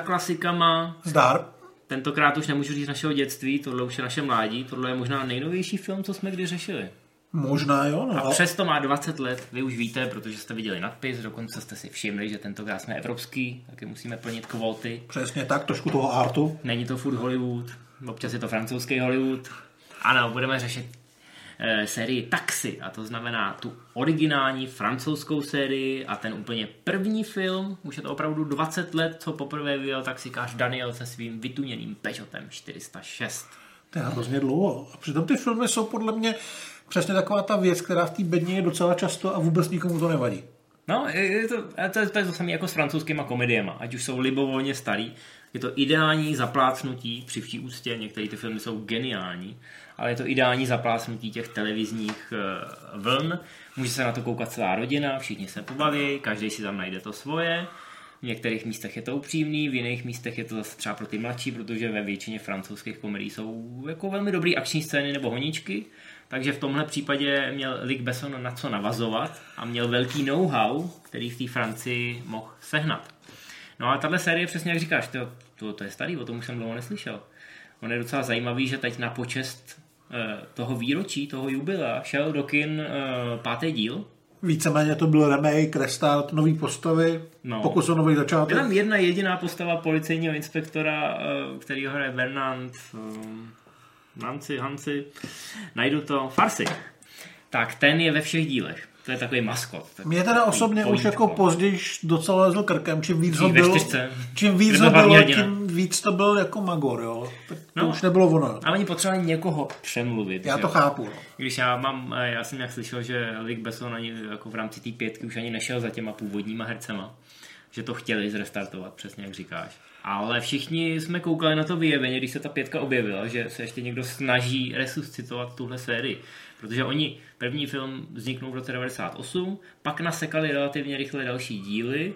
klasikama. Zdar. Tentokrát už nemůžu říct našeho dětství, tohle už je naše mládí, tohle je možná nejnovější film, co jsme kdy řešili. Možná jo, no. A přesto má 20 let, vy už víte, protože jste viděli nadpis, dokonce jste si všimli, že tentokrát jsme evropský, taky musíme plnit kvóty. Přesně tak, trošku toho artu. Není to furt Hollywood, občas je to francouzský Hollywood. Ano, budeme řešit sérii Taxi, a to znamená tu originální francouzskou sérii a ten úplně první film, už je to opravdu 20 let, co poprvé vyjel taxikář Daniel se svým vytuněným Peugeotem 406. To je hrozně dlouho. A přitom ty filmy jsou podle mě přesně taková ta věc, která v té bedně je docela často a vůbec nikomu to nevadí. No, je to, to, je, to je to samé jako s francouzskýma komediema, ať už jsou libovolně starý. Je to ideální zaplácnutí, při vší ústě, některé ty filmy jsou geniální, ale je to ideální zaplácnutí těch televizních uh, vln. Může se na to koukat celá rodina, všichni se pobaví, každý si tam najde to svoje. V některých místech je to upřímný, v jiných místech je to zase třeba pro ty mladší, protože ve většině francouzských komedií jsou jako velmi dobré akční scény nebo honičky. Takže v tomhle případě měl Luc Besson na co navazovat a měl velký know-how, který v té Francii mohl sehnat. No a tahle série, přesně jak říkáš, to, to, to je starý, o tom už jsem dlouho neslyšel. On je docela zajímavý, že teď na počest eh, toho výročí, toho jubilea, šel do kin eh, pátý díl. Víceméně to byl remake, restart, nový postavy, no. pokus o nový začátek. Je tam jedna jediná postava policejního inspektora, eh, který ho hraje Bernard Nanci, Hanci, najdu to, Farsi. Tak ten je ve všech dílech. To je takový maskot. Takový Mě teda osobně už jako později docela lezl krkem, čím víc ho byl, čím víc ho bylo, tím víc to byl jako Magor, jo. To no, už nebylo ono. A oni potřebovali někoho přemluvit. Já to jo? chápu. No. Když já mám, eh, já jsem nějak slyšel, že Luc Besson ani jako v rámci té pětky už ani nešel za těma původníma hercema. Že to chtěli zrestartovat, přesně jak říkáš. Ale všichni jsme koukali na to vyjeveně, když se ta pětka objevila, že se ještě někdo snaží resuscitovat tuhle sérii. Protože oni, první film vzniknul v roce 98, pak nasekali relativně rychle další díly,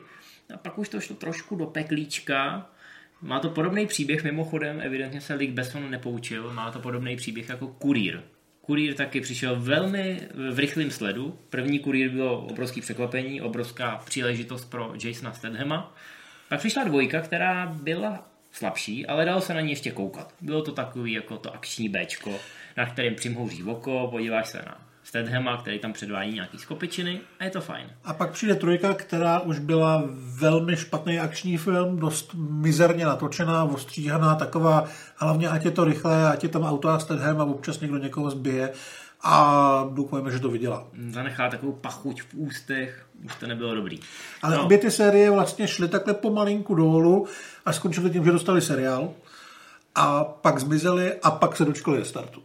a pak už to šlo trošku do peklíčka. Má to podobný příběh, mimochodem, evidentně se Luc Besson nepoučil, má to podobný příběh jako Kurýr. Kurýr taky přišel velmi v rychlém sledu. První kurýr bylo obrovský překvapení, obrovská příležitost pro Jasona Stathama. Pak přišla dvojka, která byla slabší, ale dalo se na ní ještě koukat. Bylo to takový jako to akční Bčko, na kterém přimhouří oko, podíváš se na Stedhema, který tam předvádí nějaký skopičiny a je to fajn. A pak přijde trojka, která už byla velmi špatný akční film, dost mizerně natočená, ostříhaná, taková, hlavně ať je to rychlé, ať je tam auto a Stedhem a občas někdo někoho zbije a doufujeme, že to vydělá. Zanechá takovou pachuť v ústech, už to nebylo dobrý. Ale no. obě ty série vlastně šly takhle pomalinku dolů a skončily tím, že dostali seriál a pak zmizeli a pak se dočkali startu.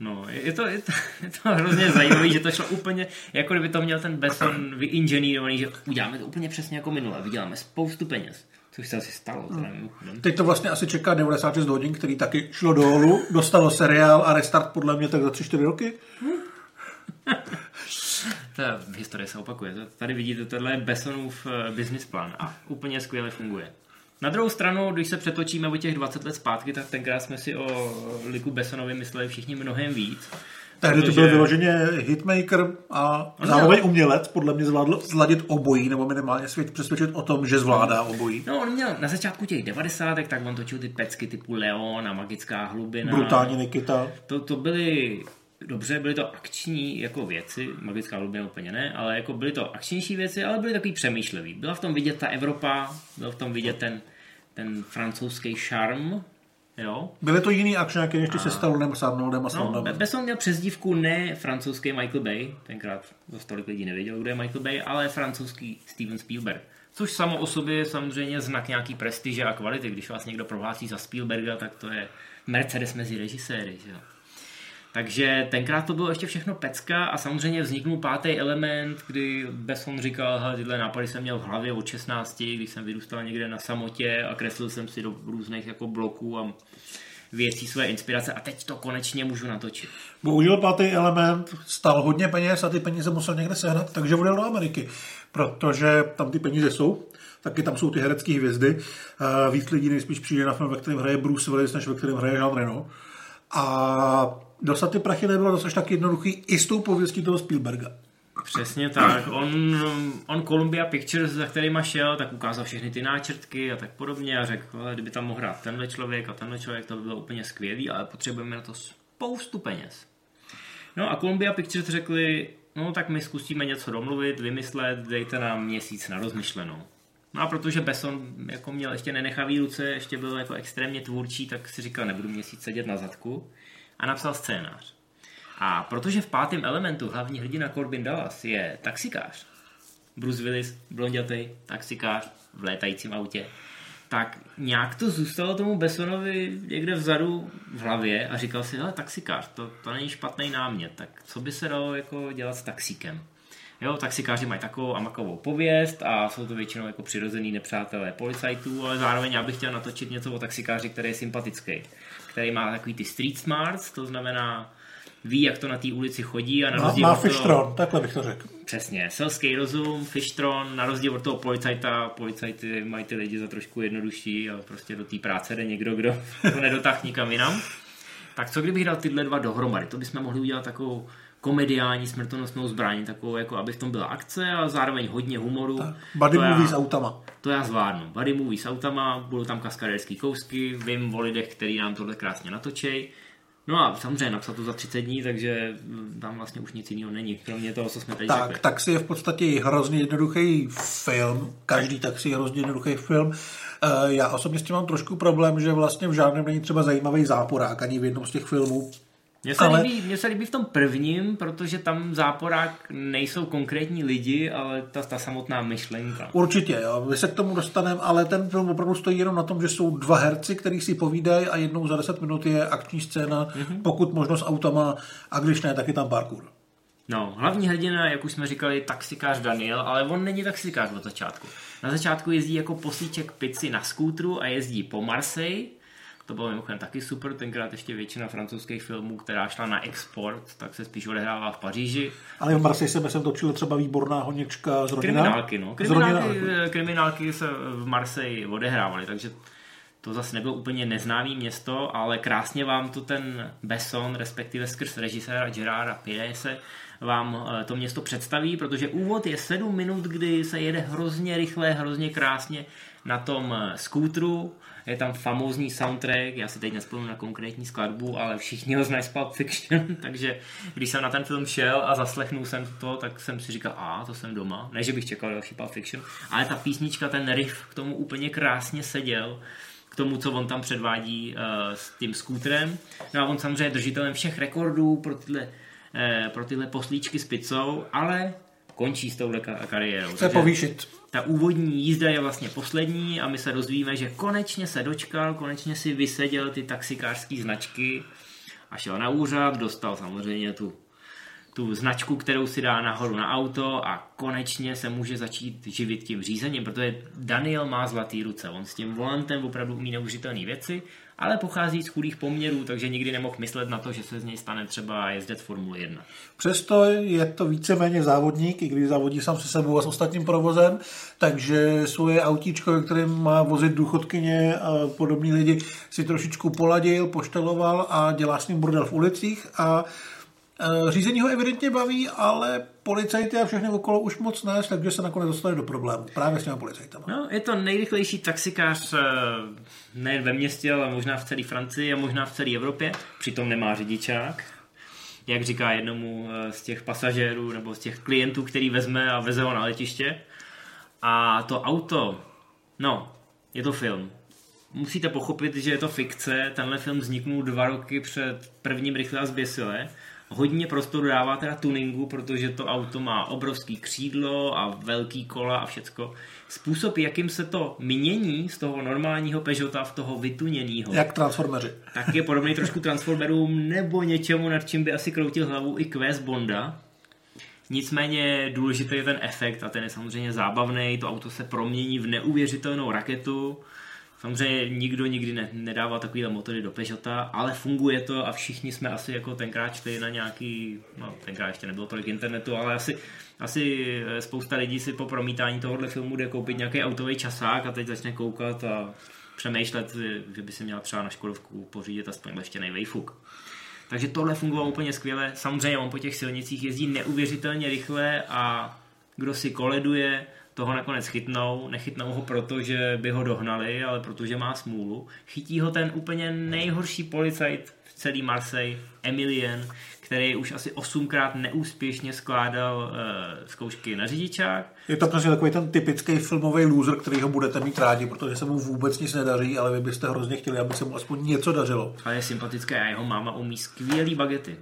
No, je to, je to, je to hrozně zajímavé, že to šlo úplně, jako kdyby to měl ten Besson vyinženýrovaný, že uděláme to úplně přesně jako minule, vyděláme spoustu peněz. Což se asi stalo. Teda Teď to vlastně asi čeká 96 hodin, který taky šlo dolů, dostalo seriál a restart podle mě tak za 3-4 roky. Ta historie se opakuje. Tady vidíte, tohle je Bessonův eh, business plán a úplně skvěle funguje. Na druhou stranu, když se přetočíme o těch 20 let zpátky, tak tenkrát jsme si o Liku Bessonovi mysleli všichni mnohem víc. Takže to byl vyloženě hitmaker a zároveň umělec, podle mě zvládl zladit obojí, nebo minimálně svět přesvědčit o tom, že zvládá obojí. No, on měl na začátku těch 90. tak on točil ty pecky typu Leon a Magická hlubina. Brutální Nikita. To, to byly dobře, byly to akční jako věci, magická hlubina úplně ne, ale jako byly to akčnější věci, ale byly takový přemýšlivý. Byla v tom vidět ta Evropa, byl v tom vidět ten, ten francouzský šarm, Jo? Byly to jiný akčňáky, než ty se Stallonem, Sarnoldem a No, Besson měl přezdívku ne francouzský Michael Bay, tenkrát za tolik lidí nevěděl, kdo je Michael Bay, ale francouzský Steven Spielberg. Což samo o sobě je samozřejmě znak nějaký prestiže a kvality. Když vás někdo prohlásí za Spielberga, tak to je Mercedes mezi režiséry. Že? Takže tenkrát to bylo ještě všechno pecka a samozřejmě vzniknul pátý element, kdy Besson říkal, že tyhle nápady jsem měl v hlavě od 16, když jsem vyrůstal někde na samotě a kreslil jsem si do různých jako bloků a věcí své inspirace a teď to konečně můžu natočit. Bohužel pátý element stal hodně peněz a ty peníze musel někde sehnat, takže odjel do Ameriky, protože tam ty peníze jsou, taky tam jsou ty herecké hvězdy. Víc lidí nejspíš přijde na film, ve kterém hraje Bruce Willis, než ve kterém hraje Jean Reno. A dostat ty prachy nebylo dost tak jednoduchý i s tou pověstí toho Spielberga. Přesně tak. On, on Columbia Pictures, za kterýma šel, tak ukázal všechny ty náčrtky a tak podobně a řekl, kdyby tam mohl hrát tenhle člověk a tenhle člověk, to by bylo úplně skvělý, ale potřebujeme na to spoustu peněz. No a Columbia Pictures řekli, no tak my zkusíme něco domluvit, vymyslet, dejte nám měsíc na rozmyšlenou. No a protože Besson jako měl ještě nenechavý ruce, ještě byl jako extrémně tvůrčí, tak si říkal, nebudu měsíc sedět na zadku a napsal scénář. A protože v pátém elementu hlavní hrdina Corbin Dallas je taxikář, Bruce Willis, blondětej, taxikář v létajícím autě, tak nějak to zůstalo tomu Bessonovi někde vzadu v hlavě a říkal si, hele, taxikář, to, to není špatný námět, tak co by se dalo jako dělat s taxíkem? Jo, taxikáři mají takovou a makovou pověst a jsou to většinou jako přirozený nepřátelé policajtů, ale zároveň já bych chtěl natočit něco o taxikáři, který je sympatický, který má takový ty street smarts, to znamená ví, jak to na té ulici chodí a na rozdíl má, má fishtron, takhle bych to řekl. Přesně, selský rozum, fishtron, na rozdíl od toho policajta, policajty mají ty lidi za trošku jednodušší a prostě do té práce jde někdo, kdo to nedotáh nikam jinam. Tak co kdybych dal tyhle dva dohromady? To bychom mohli udělat takovou komediální smrtonosnou zbraň, takovou, jako aby v tom byla akce a zároveň hodně humoru. Tak, buddy movie s autama. To já zvládnu. Buddy movie s autama, budou tam kaskaderský kousky, vím o lidech, který nám tohle krásně natočej. No a samozřejmě napsat to za 30 dní, takže tam vlastně už nic jiného není, kromě toho, co jsme teď tak, řekli. Taxi je v podstatě hrozně jednoduchý film, každý taxi je hrozně jednoduchý film. Eh, já osobně s tím mám trošku problém, že vlastně v žádném není třeba zajímavý záporák, ani v jednom z těch filmů. Mně se, ale... líbí, mně se líbí v tom prvním, protože tam záporák nejsou konkrétní lidi, ale ta, ta samotná myšlenka. Určitě, jo. My se k tomu dostaneme, ale ten film opravdu stojí jenom na tom, že jsou dva herci, kteří si povídají a jednou za 10 minut je akční scéna, mm-hmm. pokud možno s autama, a když ne, tak je tam parkour. No, hlavní hrdina, jak už jsme říkali, taxikář Daniel, ale on není taxikář od začátku. Na začátku jezdí jako posíček pici na skútru a jezdí po Marseille, to bylo mimochodem taky super, tenkrát ještě většina francouzských filmů, která šla na export, tak se spíš odehrává v Paříži. Ale v Marseille se jsem točil třeba výborná honěčka z rodina. Kriminálky, no. Kriminálky, kriminálky se v Marseille odehrávaly, takže to zase nebylo úplně neznámý město, ale krásně vám to ten Besson, respektive skrz režiséra Gerarda Pirese, vám eh, to město představí, protože úvod je 7 minut, kdy se jede hrozně rychle, hrozně krásně na tom eh, skútru, je tam famózní soundtrack, já si teď nespomínám na konkrétní skladbu, ale všichni ho znají z Pulp Fiction, takže když jsem na ten film šel a zaslechnul jsem to, tak jsem si říkal, a to jsem doma, ne, že bych čekal další Pulp Fiction, ale ta písnička, ten riff k tomu úplně krásně seděl, tomu, co on tam předvádí uh, s tím skútrem. No a on samozřejmě je držitelem všech rekordů pro tyhle, uh, pro tyhle poslíčky s pizzou, ale končí s touhle kariérou. Chce povýšit ta úvodní jízda je vlastně poslední a my se dozvíme, že konečně se dočkal, konečně si vyseděl ty taxikářské značky a šel na úřad, dostal samozřejmě tu, tu značku, kterou si dá nahoru na auto a konečně se může začít živit tím řízením, protože Daniel má zlatý ruce, on s tím volantem opravdu umí neužitelné věci ale pochází z chudých poměrů, takže nikdy nemohl myslet na to, že se z něj stane třeba jezdec Formule 1. Přesto je to víceméně závodník, i když závodí sám se sebou a s ostatním provozem, takže svoje autíčko, kterým má vozit důchodkyně a podobní lidi, si trošičku poladil, pošteloval a dělá s ním bordel v ulicích a řízení ho evidentně baví, ale policajty a všechny okolo už moc ne, takže se nakonec dostane do problému. Právě s těmi policajtama. No, je to nejrychlejší taxikář eh, nejen ve městě, ale možná v celé Francii a možná v celé Evropě. Přitom nemá řidičák. Jak říká jednomu eh, z těch pasažérů nebo z těch klientů, který vezme a veze ho na letiště. A to auto, no, je to film. Musíte pochopit, že je to fikce. Tenhle film vzniknul dva roky před prvním Rychle a zběsile hodně prostoru dává teda tuningu, protože to auto má obrovský křídlo a velký kola a všecko. Způsob, jakým se to mění z toho normálního Peugeota v toho vytuněného. Jak transformeři. Tak je podobný trošku transformerům nebo něčemu, nad čím by asi kroutil hlavu i Quest Bonda. Nicméně důležitý je ten efekt a ten je samozřejmě zábavný. To auto se promění v neuvěřitelnou raketu Samozřejmě nikdo nikdy ne, nedává takovýhle motory do Peugeota, ale funguje to a všichni jsme asi jako tenkrát čteli na nějaký, no tenkrát ještě nebylo tolik internetu, ale asi, asi eh, spousta lidí si po promítání tohohle filmu jde koupit nějaký autový časák a teď začne koukat a přemýšlet, že by si měla třeba na Škodovku pořídit aspoň leštěný vejfuk. Takže tohle fungovalo úplně skvěle. Samozřejmě on po těch silnicích jezdí neuvěřitelně rychle a kdo si koleduje, toho nakonec chytnou. Nechytnou ho proto, že by ho dohnali, ale protože má smůlu. Chytí ho ten úplně nejhorší policajt v celý Marseille, Emilien, který už asi osmkrát neúspěšně skládal uh, zkoušky na řidičák. Je to prostě takový ten typický filmový loser, který ho budete mít rádi, protože se mu vůbec nic nedaří, ale vy byste hrozně chtěli, aby se mu aspoň něco dařilo. Ale je sympatické a jeho máma umí skvělý bagety.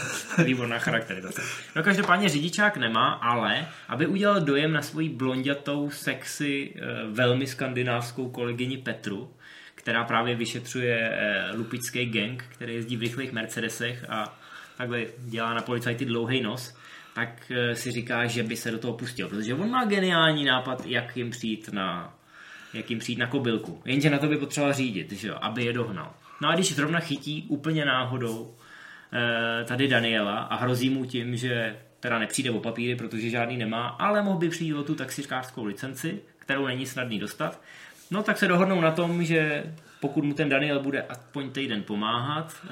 Výborná charakterizace. No každopádně řidičák nemá, ale aby udělal dojem na svoji blondětou, sexy, eh, velmi skandinávskou kolegyni Petru, která právě vyšetřuje eh, lupičský gang, který jezdí v rychlých Mercedesech a takhle dělá na policajty dlouhý nos, tak eh, si říká, že by se do toho pustil, protože on má geniální nápad, jak jim přijít na, jak jim přijít na kobylku. Jenže na to by potřeboval řídit, že jo, aby je dohnal. No a když zrovna chytí úplně náhodou tady Daniela a hrozí mu tím, že teda nepřijde o papíry, protože žádný nemá, ale mohl by přijít o tu taxikářskou licenci, kterou není snadný dostat. No tak se dohodnou na tom, že pokud mu ten Daniel bude aspoň týden pomáhat, eh,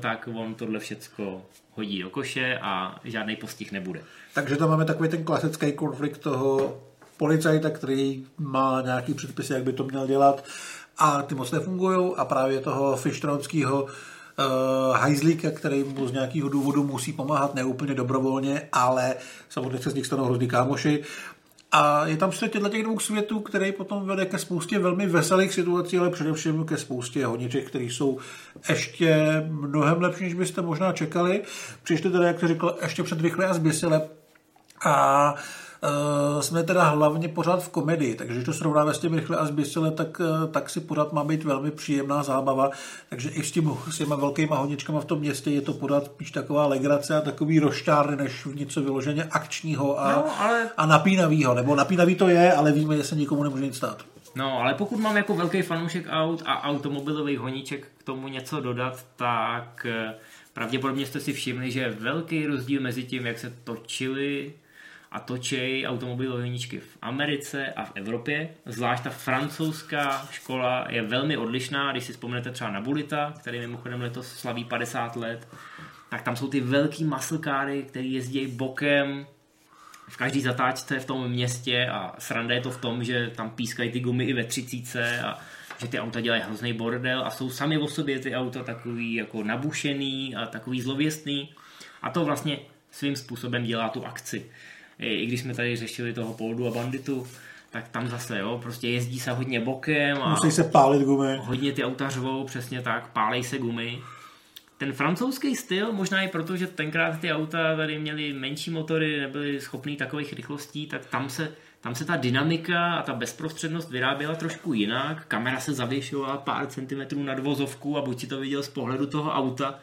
tak on tohle všecko hodí do koše a žádný postih nebude. Takže tam máme takový ten klasický konflikt toho policajta, který má nějaký předpisy, jak by to měl dělat a ty moc nefungují a právě toho Fischtronského uh, hajzlíka, který mu z nějakého důvodu musí pomáhat neúplně dobrovolně, ale samozřejmě se z nich stanou hrozný kámoši. A je tam střed těchto těch dvou světů, který potom vede ke spoustě velmi veselých situací, ale především ke spoustě honiček, které jsou ještě mnohem lepší, než byste možná čekali. Přišli teda, jak jsi řekl, ještě před rychle a zběsile. A uh, jsme teda hlavně pořád v komedii, takže když to srovnáme s tím rychle a zběsile, tak, uh, tak si pořád má být velmi příjemná zábava, takže i s, tím, s těma velkýma honičkama v tom městě je to pořád spíš taková legrace a takový roštár, než v něco vyloženě akčního a, no, ale... a napínavýho, nebo napínavý to je, ale víme, že se nikomu nemůže nic stát. No, ale pokud mám jako velký fanoušek aut a automobilových honíček k tomu něco dodat, tak eh, pravděpodobně jste si všimli, že je velký rozdíl mezi tím, jak se točili a točej automobilové honičky v Americe a v Evropě. Zvlášť ta francouzská škola je velmi odlišná, když si vzpomenete třeba na Bulita, který mimochodem letos slaví 50 let, tak tam jsou ty velký maslkáry, který jezdí bokem v každý zatáčce v tom městě a sranda je to v tom, že tam pískají ty gumy i ve třicíce a že ty auta dělají hrozný bordel a jsou sami o sobě ty auta takový jako nabušený a takový zlověstný. A to vlastně svým způsobem dělá tu akci i když jsme tady řešili toho Poldu a Banditu, tak tam zase, jo, prostě jezdí se hodně bokem a Musí se pálit gumy. hodně ty auta řvou, přesně tak, pálej se gumy. Ten francouzský styl, možná i proto, že tenkrát ty auta tady měly menší motory, nebyly schopný takových rychlostí, tak tam se, tam se ta dynamika a ta bezprostřednost vyráběla trošku jinak. Kamera se zavěšovala pár centimetrů nad vozovku a buď si to viděl z pohledu toho auta,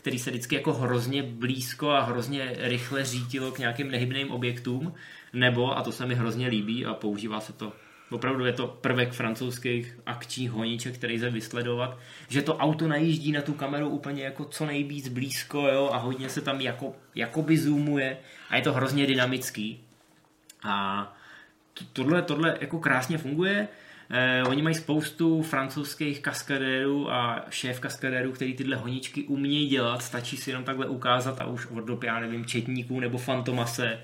který se vždycky jako hrozně blízko a hrozně rychle řítilo k nějakým nehybným objektům, nebo, a to se mi hrozně líbí a používá se to Opravdu je to prvek francouzských akčních honíček, který se vysledovat, že to auto najíždí na tu kameru úplně jako co nejvíc blízko jo, a hodně se tam jako, jakoby zoomuje a je to hrozně dynamický. A tohle, tohle jako krásně funguje. Eh, oni mají spoustu francouzských kaskadérů a šéf kaskadérů, který tyhle honičky umějí dělat, stačí si jenom takhle ukázat a už od dob, já nevím, Četníků nebo Fantomase.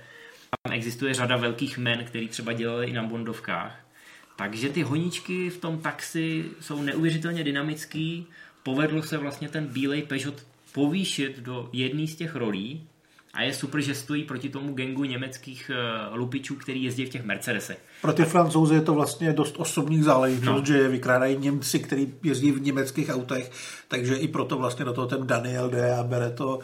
Tam existuje řada velkých men, který třeba dělali i na Bondovkách. Takže ty honičky v tom taxi jsou neuvěřitelně dynamický. Povedlo se vlastně ten bílej Peugeot povýšit do jedné z těch rolí, a je super, že stojí proti tomu gengu německých uh, lupičů, který jezdí v těch Mercedesech. Pro ty francouze je to vlastně dost osobních záležitost, no. že vykrádají Němci, který jezdí v německých autech, takže i proto vlastně do toho ten Daniel jde a bere to uh,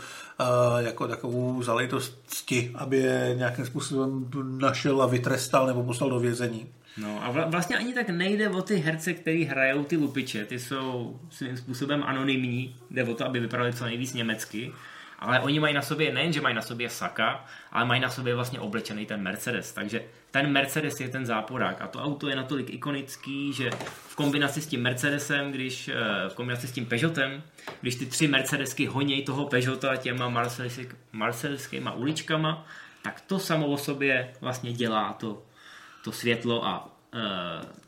jako takovou záležitost cti, aby je nějakým způsobem našel a vytrestal nebo poslal do vězení. No a vlastně ani tak nejde o ty herce, který hrajou ty lupiče, ty jsou svým způsobem anonymní, jde o to, aby vypadali co nejvíc německy, ale oni mají na sobě, nejen, že mají na sobě Saka, ale mají na sobě vlastně oblečený ten Mercedes. Takže ten Mercedes je ten záporák a to auto je natolik ikonický, že v kombinaci s tím Mercedesem, když eh, v kombinaci s tím Peugeotem, když ty tři Mercedesky honějí toho Peugeota těma marcelskýma uličkama, tak to samo o sobě vlastně dělá to, to světlo a uh,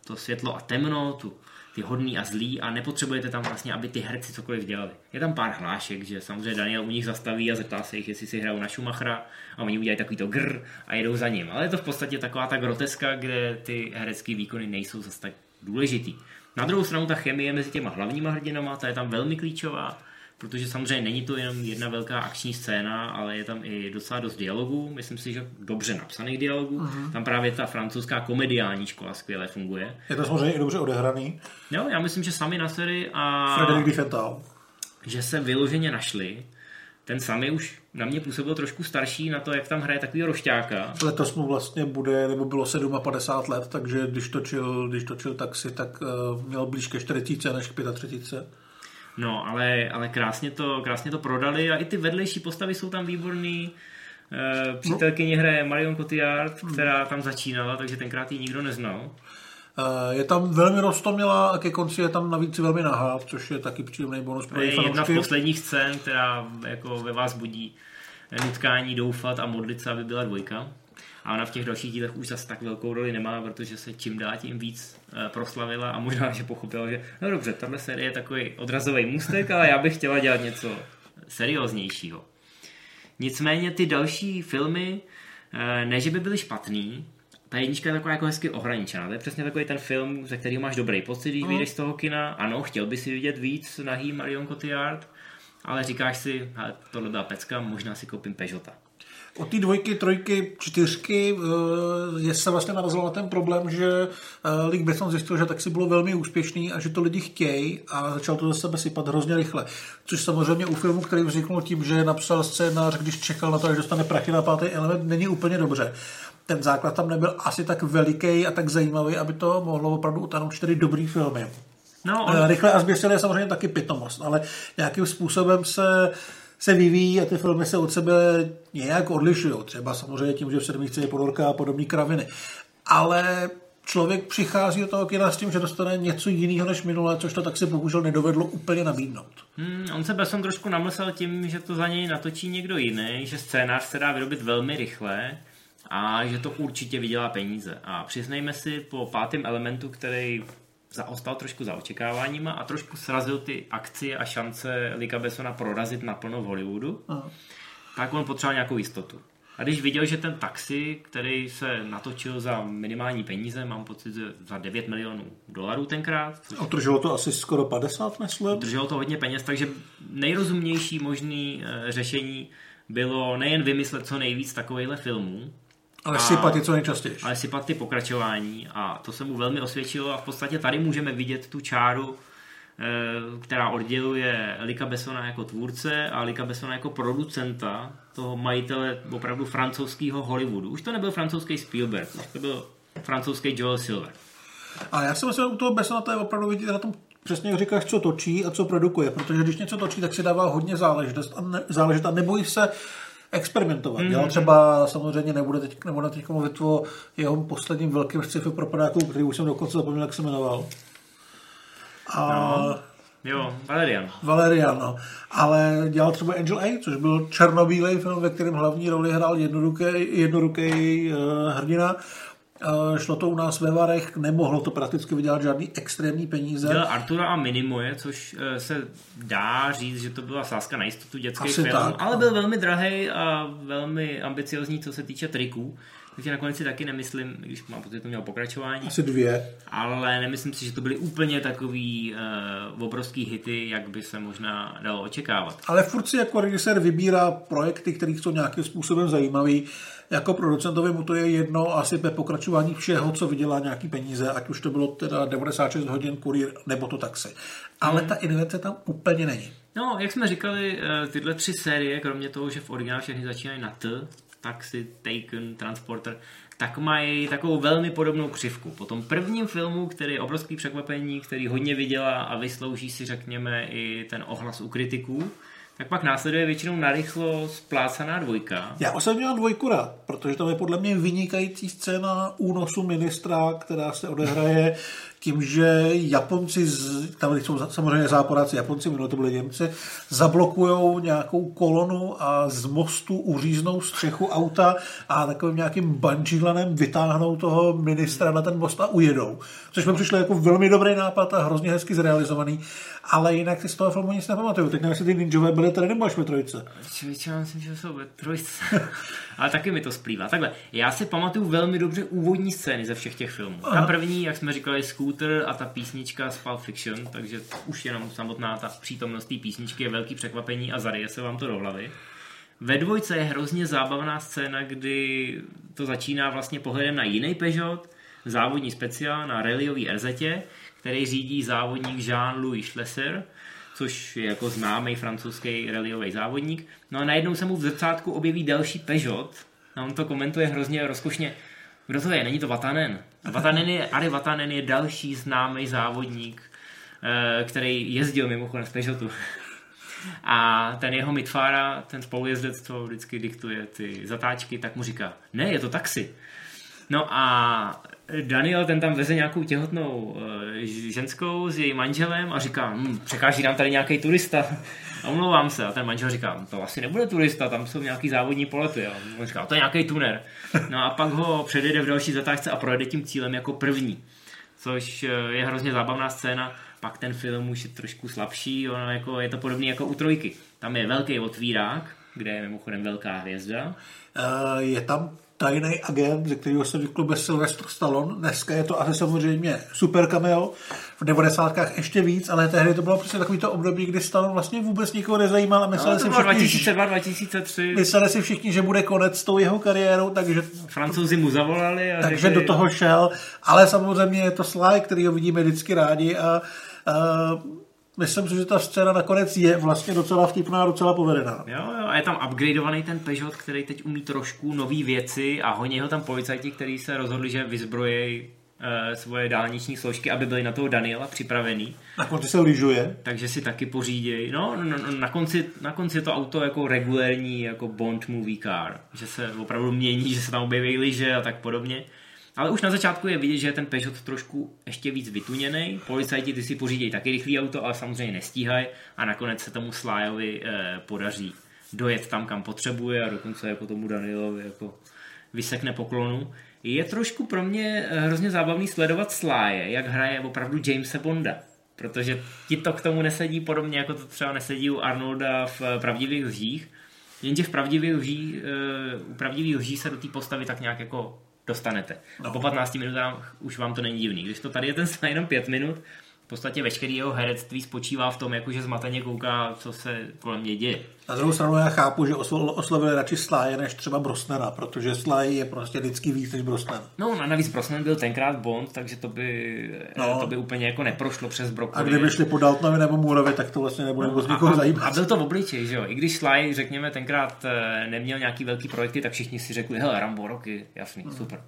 to světlo a temno, tu ty hodný a zlý a nepotřebujete tam vlastně, aby ty herci cokoliv dělali. Je tam pár hlášek, že samozřejmě Daniel u nich zastaví a zeptá se jich, jestli si hrajou na Schumachera a oni udělají takový to grr a jedou za ním. Ale je to v podstatě taková ta groteska, kde ty herecké výkony nejsou zase tak důležitý. Na druhou stranu ta chemie mezi těma hlavníma hrdinama, ta je tam velmi klíčová protože samozřejmě není to jenom jedna velká akční scéna, ale je tam i docela dost dialogů, myslím si, že dobře napsaných dialogů. Uh-huh. Tam právě ta francouzská komediální škola skvěle funguje. Je to samozřejmě i dobře odehraný. Jo, já myslím, že sami na sérii a... Frederick Diffenthal. Že se vyloženě našli. Ten sami už na mě působil trošku starší na to, jak tam hraje takový rošťáka. Letos mu vlastně bude, nebo bylo 57 let, takže když točil, když točil taxi, tak uh, měl blíž ke 40 než k 35. No, ale, ale krásně, to, krásně to prodali a i ty vedlejší postavy jsou tam výborný. E, přítelkyně hraje Marion Cotillard, která tam začínala, takže tenkrát ji nikdo neznal. Je tam velmi rostomilá a ke konci je tam navíc velmi nahá, což je taky příjemný bonus pro Je jedna z posledních scén, která jako ve vás budí nutkání doufat a modlit se, aby byla dvojka. A ona v těch dalších dílech už zase tak velkou roli nemá, protože se čím dál tím víc eh, proslavila a možná, že pochopila, že no dobře, tahle série je takový odrazový můstek, ale já bych chtěla dělat něco serióznějšího. Nicméně ty další filmy, eh, ne že by byly špatný, ta jednička je taková jako hezky ohraničená. To je přesně takový ten film, ze kterého máš dobrý pocit, když mm. vyjdeš z toho kina. Ano, chtěl by si vidět víc nahý Marion Cotillard, ale říkáš si, tohle byla pecka, možná si koupím Peugeota. Od té dvojky, trojky, čtyřky eh, je se vlastně narazil na ten problém, že eh, Lee Besson zjistil, že taxi bylo velmi úspěšný a že to lidi chtějí a začal to ze sebe sypat hrozně rychle. Což samozřejmě u filmu, který vzniknul tím, že napsal scénář, když čekal na to, že dostane prachy na pátý element, není úplně dobře. Ten základ tam nebyl asi tak veliký a tak zajímavý, aby to mohlo opravdu utanout čtyři dobrý filmy. No, on... Eh, rychle a zběsile je samozřejmě taky pitomost, ale nějakým způsobem se se vyvíjí a ty filmy se od sebe nějak odlišují. Třeba samozřejmě tím, že v sedmíčce je podorka a podobné kraviny. Ale člověk přichází do toho kina s tím, že dostane něco jiného než minule, což to tak si bohužel nedovedlo úplně nabídnout. Hmm, on se Besson trošku namyslel tím, že to za něj natočí někdo jiný, že scénář se dá vyrobit velmi rychle a že to určitě vydělá peníze. A přiznejme si, po pátém elementu, který zaostal trošku za očekáváníma a trošku srazil ty akcie a šance Lika Bessona prorazit naplno v Hollywoodu, Aha. tak on potřeboval nějakou jistotu. A když viděl, že ten taxi, který se natočil za minimální peníze, mám pocit, že za 9 milionů dolarů tenkrát. A drželo to asi skoro 50, myslím? Drželo to hodně peněz, takže nejrozumnější možný e, řešení bylo nejen vymyslet co nejvíc takovýchhle filmů, ale a, sypat je co nejčastěji. Ale sypat ty pokračování a to se mu velmi osvědčilo a v podstatě tady můžeme vidět tu čáru, eh, která odděluje Lika Bessona jako tvůrce a Lika Bessona jako producenta, toho majitele opravdu francouzského Hollywoodu. Už to nebyl francouzský Spielberg, už to byl francouzský Joel Silver. A já si myslím, že u toho Bessona to je opravdu vidět na tom přesně jak říkáš, co točí a co produkuje, protože když něco točí, tak si dává hodně záležitost a ne, záležit a nebojí se experimentovat. Mm-hmm. Jo? Třeba samozřejmě nebude teď, nebude teď mluvit o jeho posledním velkém sci-fi propadáku, který už jsem dokonce zapomněl, jak se jmenoval. A... No. Jo, Valerian. Valerian, no. Ale dělal třeba Angel A, což byl černobílej film, ve kterém hlavní roli hrál jednoruký, jednoruký uh, hrdina šlo to u nás ve Varech, nemohlo to prakticky vydělat žádný extrémní peníze. Dělal Artura a Minimoje, což eh, se dá říct, že to byla sázka na jistotu dětský Asi film, tak, ale byl velmi drahý a velmi ambiciozní, co se týče triků. Takže nakonec si taky nemyslím, když mám pocit, že to mělo pokračování. Asi dvě. Ale nemyslím si, že to byly úplně takový uh, obrovský hity, jak by se možná dalo očekávat. Ale furt si jako režisér vybírá projekty, které jsou nějakým způsobem zajímavý jako producentovi mu to je jedno asi pe pokračování všeho, co vydělá nějaký peníze, ať už to bylo teda 96 hodin kurýr nebo to taxi. Ale hmm. ta invence tam úplně není. No, jak jsme říkali, eh, tyhle tři série, kromě toho, že v originálu všechny začínají na T, Taxi, Taken, Transporter, tak mají takovou velmi podobnou křivku. Po tom prvním filmu, který je obrovský překvapení, který hodně vydělá a vyslouží si, řekněme, i ten ohlas u kritiků, tak pak následuje většinou narychlo splácaná dvojka. Já osobně mám dvojku rád, protože to je podle mě vynikající scéna únosu ministra, která se odehraje tím, že Japonci, tam jsou samozřejmě záporáci Japonci, minulé to byli Němci, zablokují nějakou kolonu a z mostu uříznou střechu auta a takovým nějakým bungee vytáhnou toho ministra na ten most a ujedou. Což mi přišlo jako velmi dobrý nápad a hrozně hezky zrealizovaný, ale jinak si z toho filmu nic nepamatuju. Teď nevím, jestli ty ninjové byly tady nebo až ve trojce. Člověče, já myslím, že jsou ve trojce. ale taky mi to splývá. Takhle, já si pamatuju velmi dobře úvodní scény ze všech těch filmů. Aha. Ta první, jak jsme říkali, Scooter a ta písnička z Pulp Fiction, takže už jenom samotná ta přítomnost té písničky je velký překvapení a zaryje se vám to do hlavy. Ve dvojce je hrozně zábavná scéna, kdy to začíná vlastně pohledem na jiný Peugeot, závodní speciál na rallyový RZ, který řídí závodník Jean-Louis Schlesser, což je jako známý francouzský rallyový závodník. No a najednou se mu v zrcátku objeví další Peugeot a on to komentuje hrozně rozkošně. Kdo to je? Není to Vatanen. Vatanen je, Ari Vatanen je další známý závodník, eh, který jezdil mimochodem Peugeotu. A ten jeho mitfára, ten spolujezdec, co vždycky diktuje ty zatáčky, tak mu říká, ne, je to taxi. No a Daniel, ten tam veze nějakou těhotnou uh, ženskou s jejím manželem a říká, hm, překáží nám tady nějaký turista. Omlouvám se. A ten manžel říká, to asi nebude turista, tam jsou nějaký závodní polety. A on říká, to je nějaký tuner. No a pak ho předjede v další zatáčce a projede tím cílem jako první. Což eh, je hrozně zábavná scéna. Pak ten film už je trošku slabší, ono jako, je to podobný jako u trojky. Tam je velký otvírák, kde je mimochodem velká hvězda. Uh, je tam tajný agent, ze kterého se vyklube Sylvester Stallone. Dneska je to asi samozřejmě super cameo, v 90. ještě víc, ale tehdy to bylo prostě takový to období, kdy Stallone vlastně vůbec nikoho nezajímal a mysleli no, si všichni, 2002, 2003. Mysleli si všichni, že bude konec s tou jeho kariérou, takže... Francouzi mu zavolali a Takže řekli... do toho šel, ale samozřejmě je to Sly, který ho vidíme vždycky rádi a, a myslím si, že ta scéna nakonec je vlastně docela vtipná a docela povedená. Jo, jo, a je tam upgradeovaný ten Peugeot, který teď umí trošku nové věci a honí ho tam policajti, kteří se rozhodli, že vyzbrojejí e, svoje dálniční složky, aby byli na toho Daniela připravený. Na konci se lyžuje. Takže si taky pořídějí. No, no, no, na, konci, na konci je to auto jako regulérní, jako Bond movie car, že se opravdu mění, že se tam objeví lyže a tak podobně. Ale už na začátku je vidět, že je ten Peugeot trošku ještě víc vytuněný. Policajti ty si pořídějí taky rychlý auto, ale samozřejmě nestíhají a nakonec se tomu Slájovi eh, podaří dojet tam, kam potřebuje a dokonce jako tomu Danielovi jako vysekne poklonu. Je trošku pro mě eh, hrozně zábavný sledovat Sláje, jak hraje opravdu Jamesa Bonda. Protože ti to k tomu nesedí podobně, jako to třeba nesedí u Arnolda v eh, pravdivých lžích. Jenže v pravdivých lží, uh, u pravdivých lží se do té postavy tak nějak jako dostanete. No. A po 15 minutách už vám to není divný. Když to tady je ten jenom 5 minut, podstatě veškerý jeho herectví spočívá v tom, jakože zmateně kouká, co se kolem mě děje. Na druhou stranu já chápu, že oslovili radši Sly než třeba Brosnana, protože Sly je prostě vždycky víc než Brosnan. No a navíc Brosnan byl tenkrát Bond, takže to by, no. to by úplně jako neprošlo přes Brokově. A kdyby šli po Daltonovi nebo Můrovi, tak to vlastně nebude no, nikoho zajímat. A byl to v obličej, že jo? I když Sly, řekněme, tenkrát eh, neměl nějaký velký projekty, tak všichni si řekli, hele, Rambo, roky, jasný, hmm. super.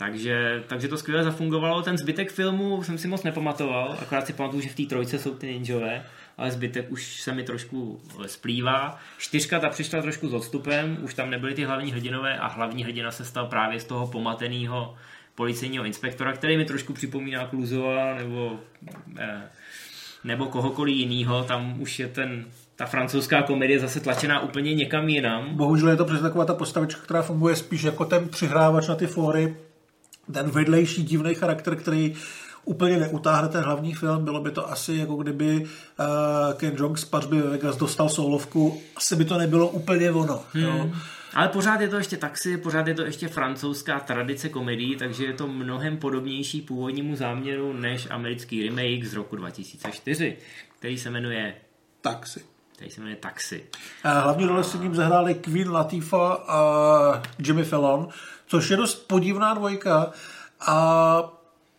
Takže, takže to skvěle zafungovalo. Ten zbytek filmu jsem si moc nepamatoval, akorát si pamatuju, že v té trojce jsou ty ninjové, ale zbytek už se mi trošku splývá. Čtyřka ta přišla trošku s odstupem, už tam nebyly ty hlavní hrdinové a hlavní hrdina se stal právě z toho pomateného policejního inspektora, který mi trošku připomíná Kluzova nebo, eh, nebo kohokoliv jiného. Tam už je ten ta francouzská komedie zase tlačená úplně někam jinam. Bohužel je to přesně taková ta postavička, která funguje spíš jako ten přihrávač na ty fóry, ten vedlejší divný charakter, který úplně neutáhne ten hlavní film. Bylo by to asi jako kdyby uh, Ken Jong z Pařby Vegas dostal soulovku. Asi by to nebylo úplně ono. Hmm. Jo. Ale pořád je to ještě taxi, pořád je to ještě francouzská tradice komedii, takže je to mnohem podobnější původnímu záměru než americký remake z roku 2004, který se jmenuje Taxi. Který se jmenuje Taxi. Hlavní roli s ním zahráli Queen Latifah a Jimmy Fallon což je dost podivná dvojka a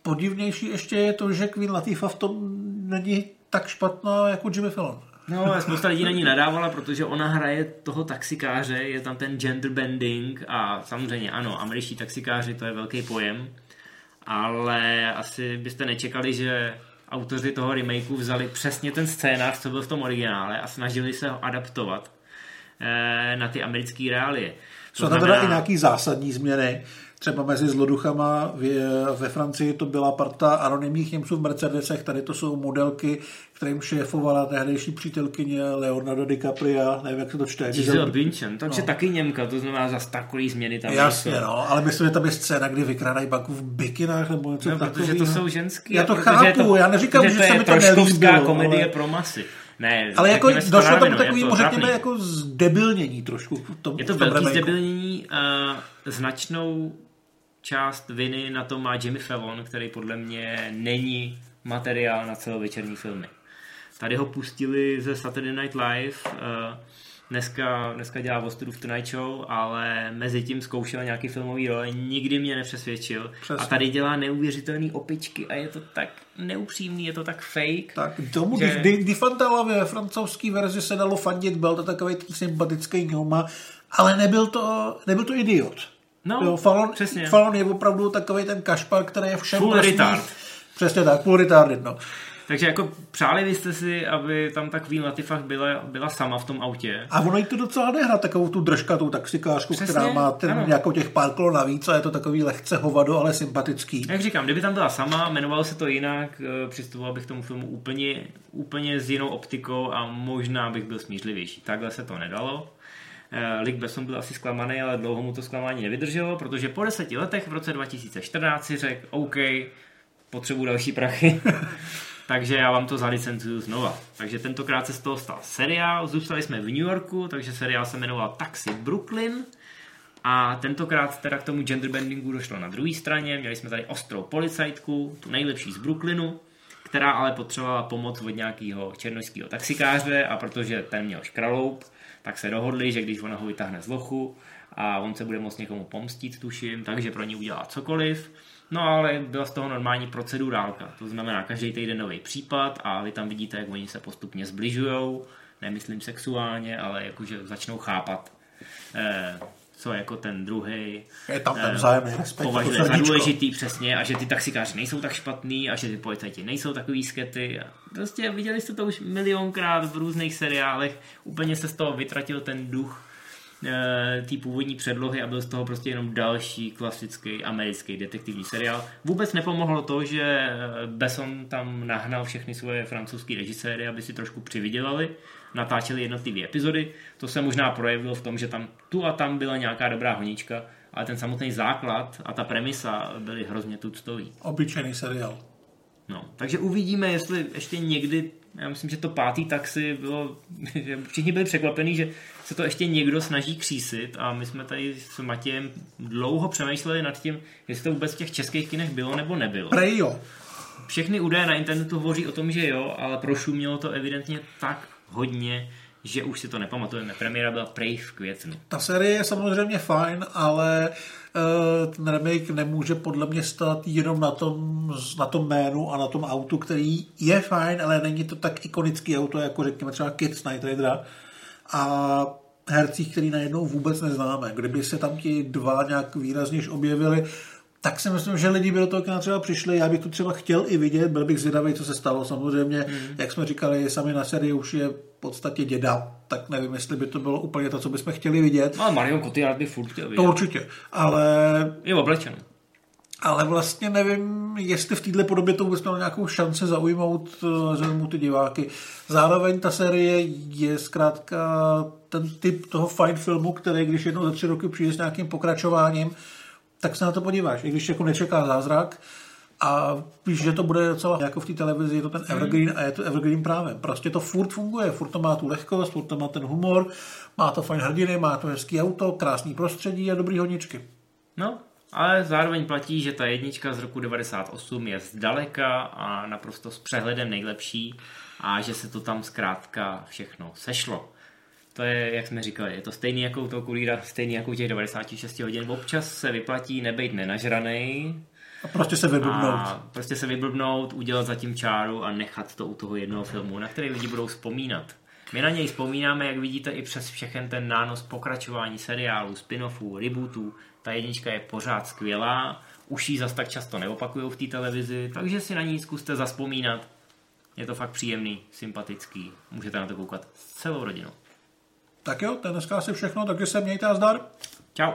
podivnější ještě je to, že Queen Latifah v tom není tak špatná jako Jimmy Fallon. No, spousta lidí na ní nadávala, protože ona hraje toho taxikáře, je tam ten gender bending a samozřejmě ano, američtí taxikáři, to je velký pojem, ale asi byste nečekali, že autoři toho remakeu vzali přesně ten scénář, co byl v tom originále a snažili se ho adaptovat eh, na ty americké reálie. Jsou tam teda i nějaký zásadní změny. Třeba mezi zloduchama ve Francii to byla parta anonymních Němců v Mercedesech, tady to jsou modelky, kterým šéfovala tehdejší přítelkyně Leonardo DiCaprio, nevím, jak se to čte. Giselle Bündchen, takže no. taky Němka, to znamená za takový změny tam Jasně, no, ale myslím, že tam je scéna, kdy vykrádají banku v bikinách nebo něco no, takového. protože to jsou ženský. Já to chápu, to, já neříkám, že, se mi to nelíbilo. komedie ale... pro masy. Ne, ale jako došlo tam takový, řekněme, jako zdebilnění trošku. V tom, je to velký zdebilnění a značnou část viny na to má Jimmy Fallon, který podle mě není materiál na celovečerní filmy. Tady ho pustili ze Saturday Night Live, eh, dneska, dneska dělá Vostudu v Tonight Show, ale mezi tím zkoušel nějaký filmový role, nikdy mě nepřesvědčil. Přesně. A tady dělá neuvěřitelný opičky a je to tak neupřímný, je to tak fake. Tak tomu že... Di, Di Fantala ve francouzské verzi se dalo fandit, byl to takový sympatický gnoma, ale nebyl to, nebyl to idiot. No, jo, Fallon, přesně. Fallon je opravdu takový ten kašpar, který je všem Full retard. Přesně tak, full retarded, no. Takže jako přáli byste si, aby tam ta Queen Latifah byla, byla sama v tom autě. A ono jí to docela nehra, takovou tu držkatou taxikářku, Přesně, která má ten, jako těch pár kilo navíc a je to takový lehce hovado, ale sympatický. Jak říkám, kdyby tam byla sama, jmenovalo se to jinak, eh, přistupoval bych k tomu filmu úplně, úplně s jinou optikou a možná bych byl smířlivější. Takhle se to nedalo. Eh, Lick Besson byl asi zklamaný, ale dlouho mu to zklamání nevydrželo, protože po deseti letech v roce 2014 si řekl, OK, potřebuji další prachy. takže já vám to zalicencuju znova. Takže tentokrát se z toho stal seriál, zůstali jsme v New Yorku, takže seriál se jmenoval Taxi Brooklyn. A tentokrát teda k tomu genderbendingu došlo na druhé straně. Měli jsme tady ostrou policajtku, tu nejlepší z Brooklynu, která ale potřebovala pomoc od nějakého černožského taxikáře a protože ten měl škraloup, tak se dohodli, že když ona ho vytáhne z lochu a on se bude moct někomu pomstit, tuším, takže pro ní udělá cokoliv. No ale byla z toho normální procedurálka, to znamená každý týden nový případ a vy tam vidíte, jak oni se postupně zbližují, nemyslím sexuálně, ale jakože začnou chápat, eh, co jako ten druhý je tam ten vzájemný respekt. Považuje za důležitý přesně a že ty taxikáři nejsou tak špatný a že ty policajti nejsou takový skety. A prostě viděli jste to už milionkrát v různých seriálech, úplně se z toho vytratil ten duch Eh, té původní předlohy a byl z toho prostě jenom další klasický americký detektivní seriál. Vůbec nepomohlo to, že eh, Besson tam nahnal všechny svoje francouzské režiséry, aby si trošku přivydělali, natáčeli jednotlivé epizody. To se možná projevilo v tom, že tam tu a tam byla nějaká dobrá honička, ale ten samotný základ a ta premisa byly hrozně tuctový. Obyčejný seriál. No, takže uvidíme, jestli ještě někdy já myslím, že to pátý taxi bylo, že všichni byli překvapení, že se to ještě někdo snaží křísit a my jsme tady s Matějem dlouho přemýšleli nad tím, jestli to vůbec v těch českých kinech bylo nebo nebylo. Prej jo. Všechny údaje na internetu hovoří o tom, že jo, ale prošumělo to evidentně tak hodně, že už si to nepamatujeme. Premiéra byla prej v květnu. Ta série je samozřejmě fajn, ale uh, ten remake nemůže podle mě stát jenom na tom, na tom jménu a na tom autu, který je fajn, ale není to tak ikonický auto, jako řekněme třeba Kids Night Ridera. A hercích, který najednou vůbec neznáme. Kdyby se tam ti dva nějak výrazněž objevili, tak si myslím, že lidi by do toho třeba přišli. Já bych to třeba chtěl i vidět, byl bych zvědavý, co se stalo. Samozřejmě, mm. jak jsme říkali, sami na sérii už je v podstatě děda, tak nevím, jestli by to bylo úplně to, co bychom chtěli vidět. No, ale Marion Cotillard by furt chtěl vidět. To určitě, ale... Je oblečen. Ale vlastně nevím, jestli v této podobě to vůbec mělo nějakou šanci zaujmout, eh, zaujmout ty diváky. Zároveň ta série je zkrátka ten typ toho fine filmu, který když jednou za tři roky přijde s nějakým pokračováním, tak se na to podíváš, i když jako nečeká zázrak a víš, že to bude docela jako v té televizi, je to ten evergreen a je to evergreen právě. Prostě to furt funguje, furt to má tu lehkost, furt to má ten humor, má to fajn hrdiny, má to hezký auto, krásný prostředí a dobrý honičky. No, ale zároveň platí, že ta jednička z roku 98 je zdaleka a naprosto s přehledem nejlepší a že se to tam zkrátka všechno sešlo. To je, jak jsme říkali, je to stejný jako u toho kulíra, stejný jako u těch 96 hodin. Občas se vyplatí nebejt nenažranej. A prostě se vyblbnout. A prostě se vyblbnout, udělat zatím čáru a nechat to u toho jednoho filmu, na který lidi budou vzpomínat. My na něj vzpomínáme, jak vidíte, i přes všechen ten nános pokračování seriálů, spin-offů, rebootů. Ta jednička je pořád skvělá, už ji zas tak často neopakují v té televizi, takže si na ní zkuste zaspomínat. Je to fakt příjemný, sympatický, můžete na to koukat s celou rodinou. Tak jo, to je dneska asi všechno, takže se mějte a zdar. Ciao.